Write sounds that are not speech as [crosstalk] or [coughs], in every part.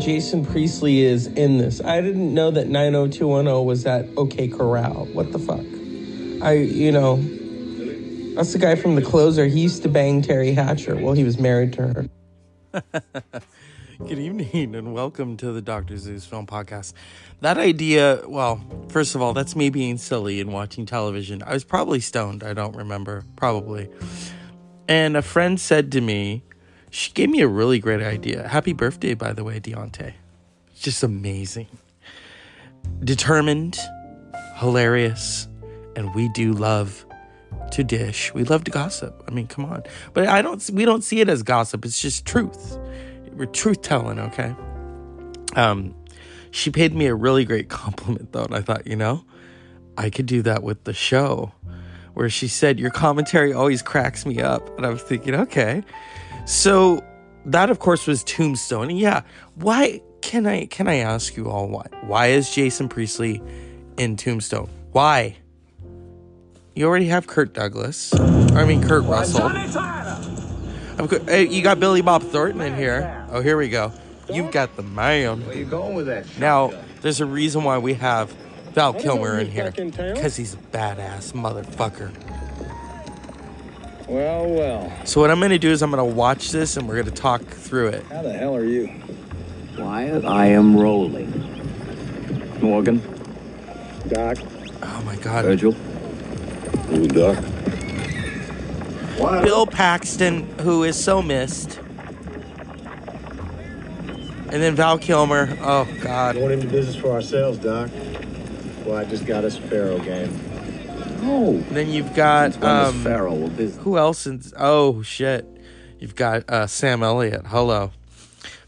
Jason Priestley is in this. I didn't know that 90210 was at OK Corral. What the fuck? I, you know, that's the guy from The Closer. He used to bang Teri Hatcher while he was married to her. [laughs] Good evening and welcome to the Dr. Zeus Film Podcast. That idea, well, first of all, that's me being silly and watching television. I was probably stoned. I don't remember. Probably. And a friend said to me, she gave me a really great idea. Happy birthday, by the way, Deontay. Just amazing. Determined, hilarious, and we do love to dish. We love to gossip. I mean, come on. But I don't we don't see it as gossip. It's just truth. We're truth telling, okay? Um she paid me a really great compliment though, and I thought, you know, I could do that with the show. Where she said, Your commentary always cracks me up. And I was thinking, okay. So that of course was Tombstone. Yeah, why can I can I ask you all why? Why is Jason Priestley in Tombstone? Why? You already have Kurt Douglas. I mean Kurt Russell. Hey, you got Billy Bob Thornton in here. Oh, here we go. You've got the man. Where you going with that? Now, there's a reason why we have Val Kilmer in here. Because he's a badass motherfucker. Well, well. So what I'm gonna do is I'm gonna watch this and we're gonna talk through it. How the hell are you? Wyatt, I am rolling. Morgan, Doc. Oh my god. Virgil, Ooh, Doc. Bill Paxton, who is so missed. And then Val Kilmer. Oh god. Going into business for ourselves, Doc. Well, I just got us a Faro game. Oh, And then you've got um, business. who else in oh shit. You've got uh, Sam Elliott. Hello.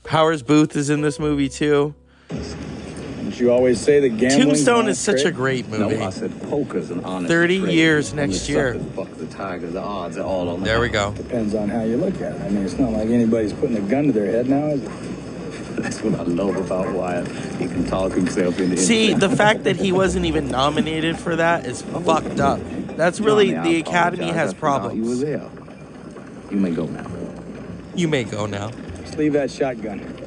Powers Boothe is in this movie too. Don't you always say the gambling? Tombstone is such a great movie. No. I said poker's an honest 30 trade. years next year. Buck the tiger. The odds are all on the There we line. go. Depends on how you look at it. I mean, it's not like anybody's putting a gun to their head now, is it? That's what I love about Wyatt. He can talk himself into. See, the fact that he wasn't even nominated for that is fucked up. That's really Johnny, the Academy has I forgot You were problems. there. You may go now. You may go now. Just leave that shotgun.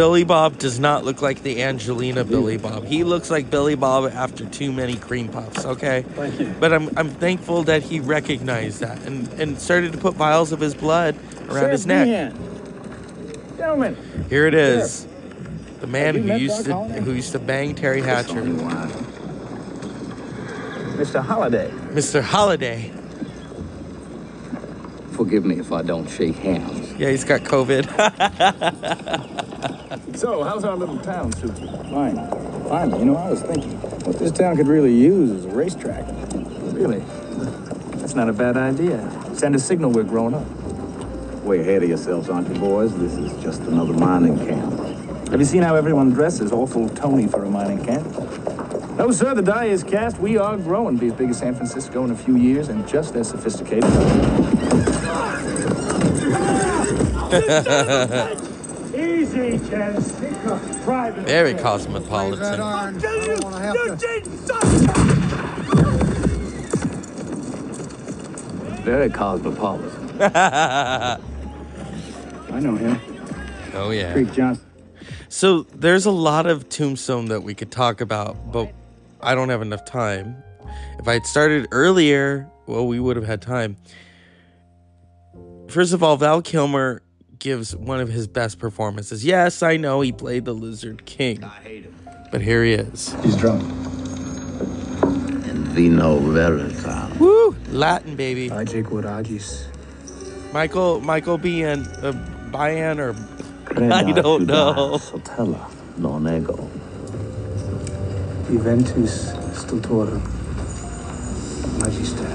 Billy Bob does not look like the Angelina Billy Bob. He looks like Billy Bob after too many cream puffs, okay? Thank you. But I'm I'm thankful that he recognized that and, and started to put vials of his blood around his neck. Gentlemen, Here it is. The man who used to who used to bang Teri Hatcher. Mr. Holliday. Mr. Holliday. Forgive me if I don't shake hands. Yeah, he's got COVID. [laughs] So, how's our little town suit you? Fine. Finally, you know, I was thinking, what this town could really use is a racetrack. Really? That's not a bad idea. Send a signal we're grown up. Way ahead of yourselves, aren't you, boys? This is just another mining camp. Have you seen how everyone dresses? Awful Tony for a mining camp. No, sir, the die is cast. We are growing. Be as big as San Francisco in a few years and just as sophisticated. Easy, Chance. Private. Very cosmopolitan. Very cosmopolitan. [laughs] I know him. Oh yeah. Creek Johnson. So there's a lot of Tombstone that we could talk about, but I don't have enough time. If I had started earlier, well, we would have had time. First of all, Val Kilmer gives one of his best performances. Yes, I know he played the Lizard King, I hate him. but here he is. He's drunk. And Vino Veritas. Woo! Latin baby. Ajay Guarajis. Michael Michael Biehn uh, Biehn or [laughs] I don't know. Sotella, non ego. Juventus Stultorum. Magister.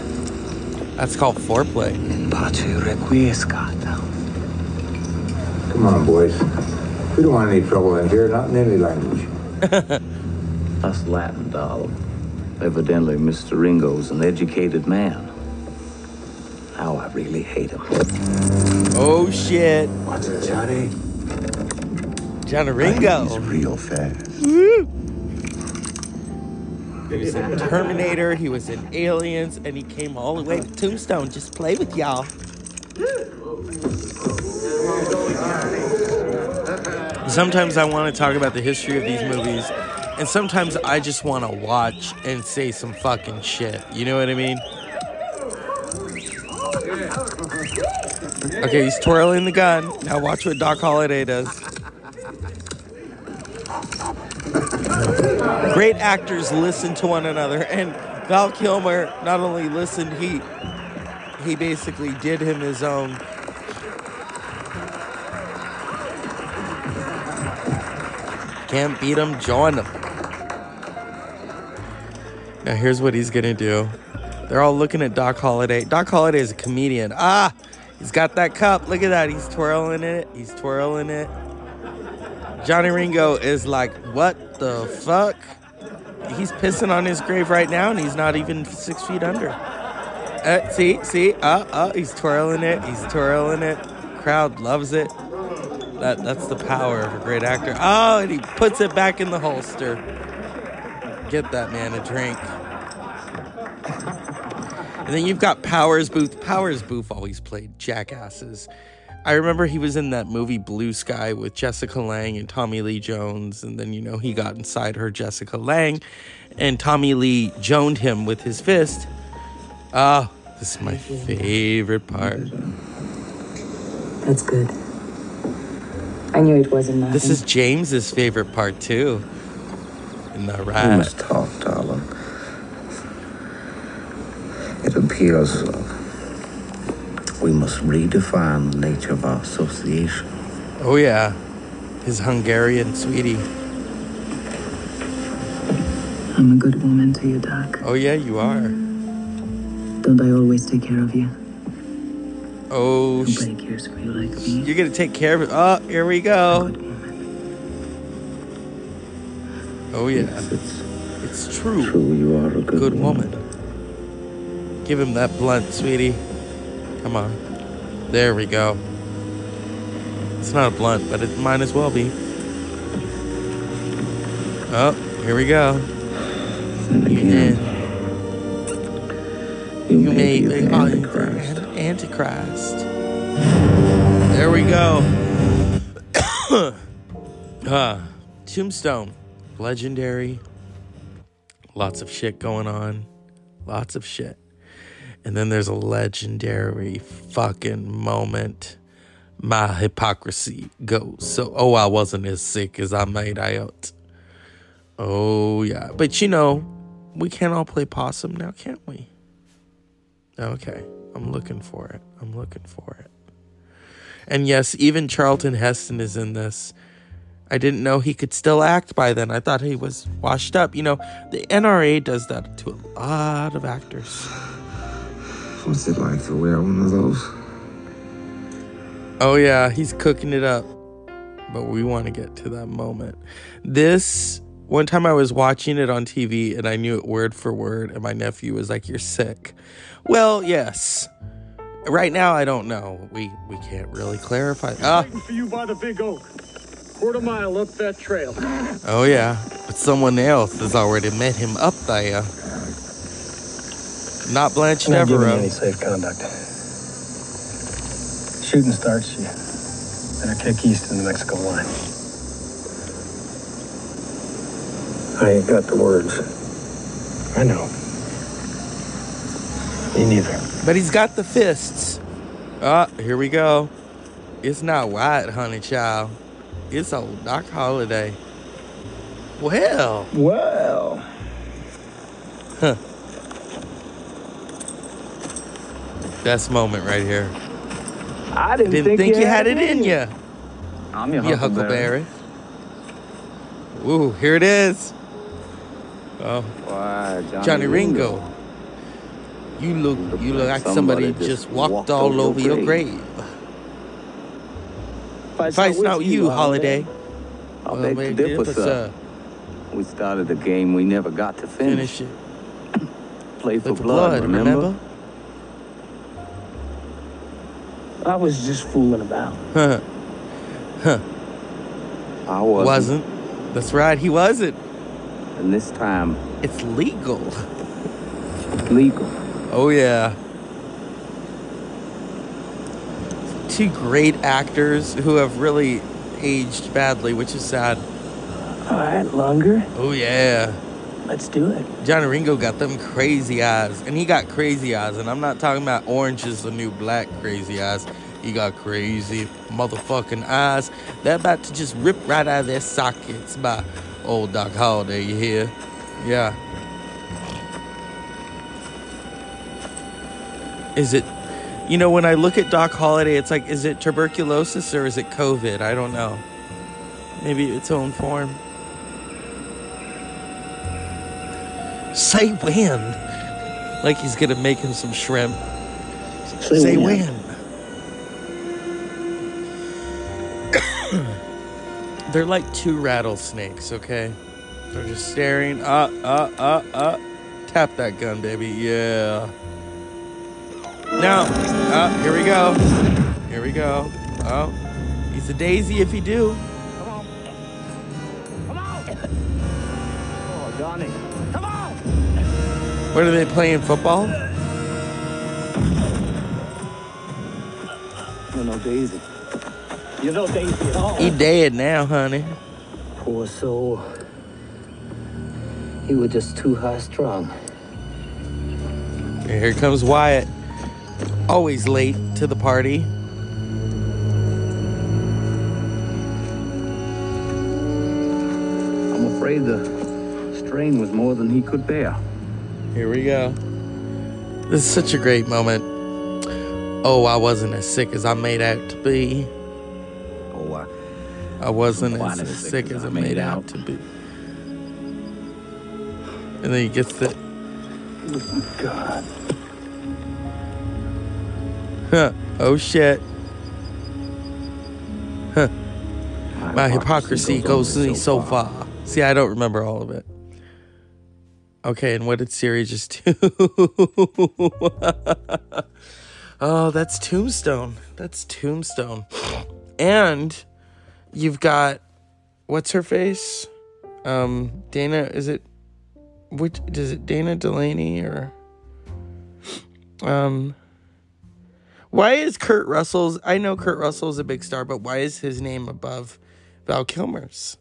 That's called foreplay. In pace requiescat. Come on, boys. We don't want any trouble in here, not in any language. [laughs] That's Latin, doll. Evidently, Mr. Ringo's an educated man. Now I really hate him. Oh shit. What's it, Johnny? Johnny Ringo. He's real fast. He was in Terminator, he was in Aliens, and he came all the way to Tombstone. Just to play with y'all. Sometimes I want to talk about the history of these movies, and sometimes I just want to watch and say some fucking shit. You know what I mean? Okay, he's twirling the gun. Now watch what Doc Holliday does. Great actors listen to one another, and Val Kilmer not only listened, he he basically did him his own. Can't beat him, join him. Now here's what he's gonna do. They're all looking at Doc Holliday. Doc Holliday is a comedian. Ah, he's got that cup. Look at that. He's twirling it. He's twirling it. Johnny Ringo is like, what the fuck? He's pissing on his grave right now, and he's not even six feet under. Uh, see, see, uh, uh, he's twirling it. He's twirling it. Crowd loves it. That that's the power of a great actor. Oh, and he puts it back in the holster. Get that man a drink. And then you've got Powers Boothe. Powers Boothe always played jackasses. I remember he was in that movie Blue Sky with Jessica Lange and Tommy Lee Jones, and then you know he got inside her Jessica Lange, and Tommy Lee joned him with his fist. Ah, this is my favorite part. That's good. I knew it wasn't nothing. This is James's favorite part too. In the We rat. must talk, darling. It appears we must redefine the nature of our association. Oh yeah, his Hungarian sweetie. I'm a good woman to you, Doc. Oh yeah, you are. Don't I always take care of you? Oh, sh- Nobody cares for you like me. you're gonna take care of it. Oh, here we go. Oh yeah, Yes, it's it's true. true you are a good, Good woman. Give him that blunt, sweetie. Come on. There we go. It's not a blunt, but it might as well be. Oh, here we go. And You again, you, You may may be be the oh, Antichrist. Antichrist. There we go. ah, [coughs] Tombstone. Legendary. Lots of shit going on. Lots of shit. And then there's a legendary fucking moment. My hypocrisy goes. So, oh, I wasn't as sick as I made out. Oh, yeah. But you know, we can't all play possum now, can't we? Okay, I'm looking for it. I'm looking for it. And yes, even Charlton Heston is in this. I didn't know he could still act by then. I thought he was washed up. You know, the NRA does that to a lot of actors. [sighs] What's it like to wear one of those? Oh, yeah, he's cooking it up. But we want to get to that moment. This, one time I was watching it on TV and I knew it word for word, and my nephew was like, You're sick. Well, yes. Right now, I don't know. We we can't really clarify. Ah, Waiting for you by the big oak. Quarter mile up that trail. oh yeah, but someone else has already met him up there. Not Blanche Not giving you Devereaux. any safe conduct. Shooting starts, you better kick east in the Mexico line. I ain't got the words. I know. Me neither. But he's got the fists. Ah, here we go. It's not white, honey child. It's old Doc Holliday. Well, Well, Huh. best moment right here. I didn't, Didn't think, you had it in you, I'm your you huckleberry. Ooh, here it is. Oh, Why, Johnny Ringo. You look, you look like somebody, just walked, all over your grave. Fight's not with you, Holliday. I Well, beg to maybe differ, differ, sir. We started a game we never got to finish. Finish it. [coughs] Play for With blood, blood, remember? remember? I was just fooling about. Huh. Huh. I wasn't. Wasn't. That's right, he wasn't. And this time, It's legal. legal. Oh yeah. two great actors who have really aged badly, which is sad. All right, longer. Oh yeah. Let's do it. Johnny Ringo got them crazy eyes, and he got crazy eyes, and I'm not talking about orange is the new black crazy eyes. He got crazy motherfucking eyes. They're about to just rip right out of their sockets by old Doc Holliday. You hear? Yeah. Is it? You know, when I look at Doc Holliday, it's like, is it tuberculosis or is it COVID? I don't know. Maybe its own form. Say when. Like he's gonna make him some shrimp. Say Say when. when. [coughs] [coughs] They're like two rattlesnakes, okay? They're just staring. Uh, uh, uh, uh. Tap that gun, baby. Yeah. Now, uh, here we go. Here we go. Oh, he's a daisy if he do. Come on. Come on. Oh, Johnny. What are they playing football? You're no Daisy. You're no Daisy at all. He dead now, honey. Poor soul. He was just too high strung. Here comes Wyatt. Always late to the party. I'm afraid the strain was more than he could bear. Here we go. This is such a great moment. Oh, I wasn't as sick as I made out to be. Oh, I wasn't as, sick as I made out to be. And then he gets the. God. Huh. Oh shit. Huh. My hypocrisy goes me so far. See, I don't remember all of it. Okay, and what did Siri just do? [laughs] oh, that's Tombstone. That's Tombstone. And you've got what's her face? Um, Dana. Is it which? Is it Dana Delany or um? Why is Kurt Russell's? I know Kurt Russell's a big star, but why is his name above Val Kilmer's?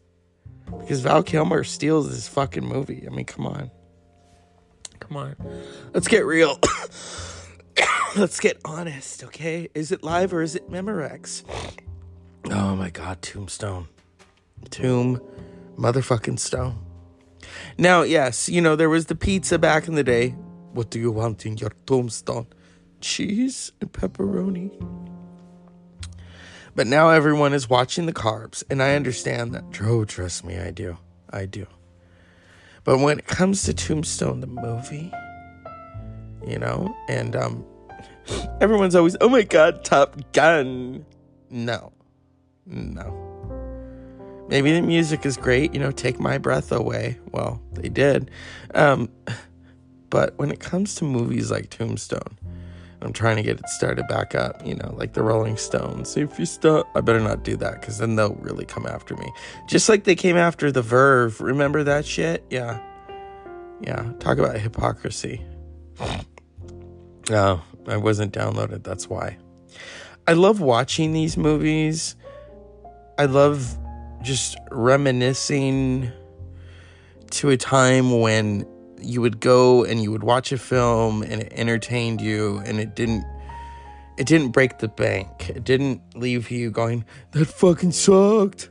Because Val Kilmer steals this fucking movie. I mean, come on. Come on. Let's get real. [coughs] Let's get honest, okay? Is it live or is it Memorex? Oh my god, Tombstone. Tomb motherfucking stone. Now, yes, you know, there was the pizza back in the day. What do you want in your tombstone? Cheese and pepperoni. But now everyone is watching the carbs, and I understand that. Joe, trust me, I do. I do. But when it comes to Tombstone, the movie, you know, and um, [laughs] everyone's always, oh my god, Top Gun. No, no. Maybe the music is great, you know, take my breath away. Well, they did. Um, but when it comes to movies like Tombstone, I'm trying to get it started back up, you know, like the Rolling Stones. If you stop, I better not do that because then they'll really come after me. Just like they came after the Verve. Remember that shit? Yeah. Yeah. Talk about hypocrisy. No, I wasn't downloaded. That's why. I love watching these movies. I love just reminiscing to a time when you would go and you would watch a film and it entertained you and it didn't it didn't break the bank. It didn't leave you going, that fucking sucked.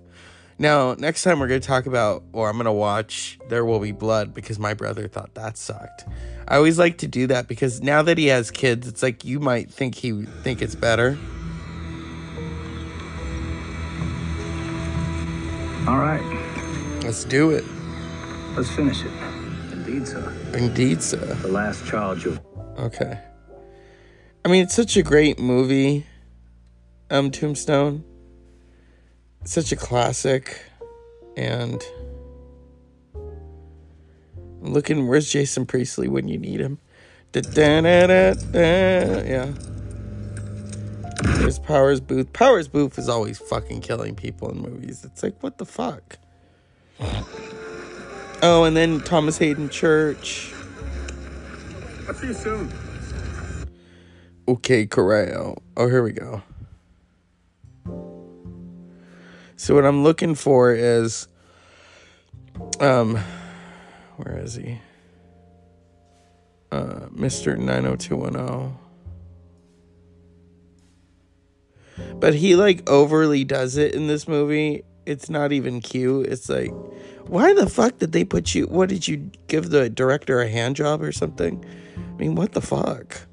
Now, next time we're going to talk about, or I'm going to watch There Will Be Blood because my brother thought that sucked. I always like to do that because now that he has kids, it's like you might think he think it's better. All right, Let's do it. let's finish it. Indeed, sir. Indeed, sir. The last charge you. Okay. I mean, it's such a great movie, um, Tombstone. It's such a classic, and I'm looking. Where's Jason Priestley when you need him? Da-da-da-da-da. Yeah. There's Powers Boothe. Powers Boothe is always fucking killing people in movies. It's like, what the fuck? Oh, and then Thomas Haden Church. I'll see you soon. Okay, Corral. Oh, here we go. So what I'm looking for is, um, where is he? Uh, Mr. 90210. But he like overly does it in this movie. It's not even cute. It's like, why the fuck did they put you? What did you give the director a hand job or something? I mean, what the fuck?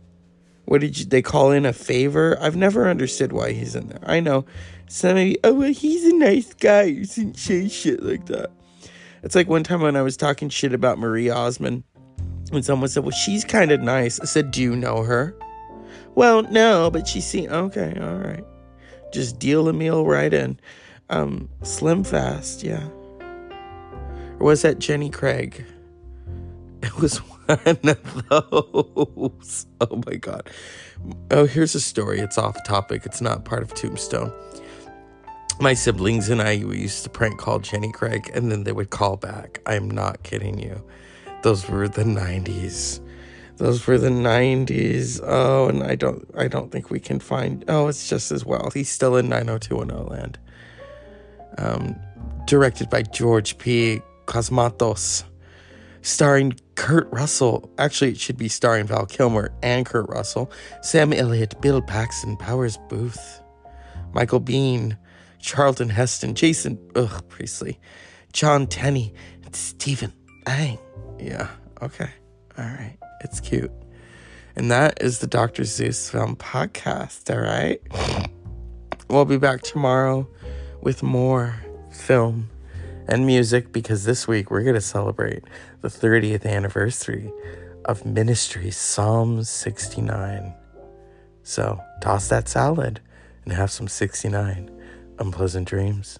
What did you, they call in a favor? I've never understood why he's in there. I know some of you, oh, well, he's a nice guy. You shouldn't say shit like that. It's like one time when I was talking shit about Marie Osmond, and someone said, well, she's kind of nice. I said, do you know her? Well, no, but she seemed, okay, all right. Just deal a meal right in. Um, Slim Fast, yeah. Or was that Jenny Craig? [laughs] It was one of those. [laughs] Oh my god. Oh, here's a story. It's off topic. It's not part of Tombstone. My siblings and I we used to prank call Jenny Craig and then they would call back. I'm not kidding you. Those were the 90s. Those were the 90s. Oh, and I don't I don't think we can find Oh, it's just as well. He's still in 90210 land. Um directed by George P. Cosmatos starring Kurt Russell. Actually, it should be starring Val Kilmer and Kurt Russell, Sam Elliott, Bill Paxton, Powers Boothe, Michael Biehn, Charlton Heston, Jason ugh, Priestley, Jon Tenney, and Stephen Lang. Yeah, okay. All right. It's cute. And that is the Dr. Zeus Film Podcast, all right? We'll be back tomorrow with more film and music because this week we're going to celebrate the 30th anniversary of Ministry Psalm 69. So toss that salad and have some 69 unpleasant dreams.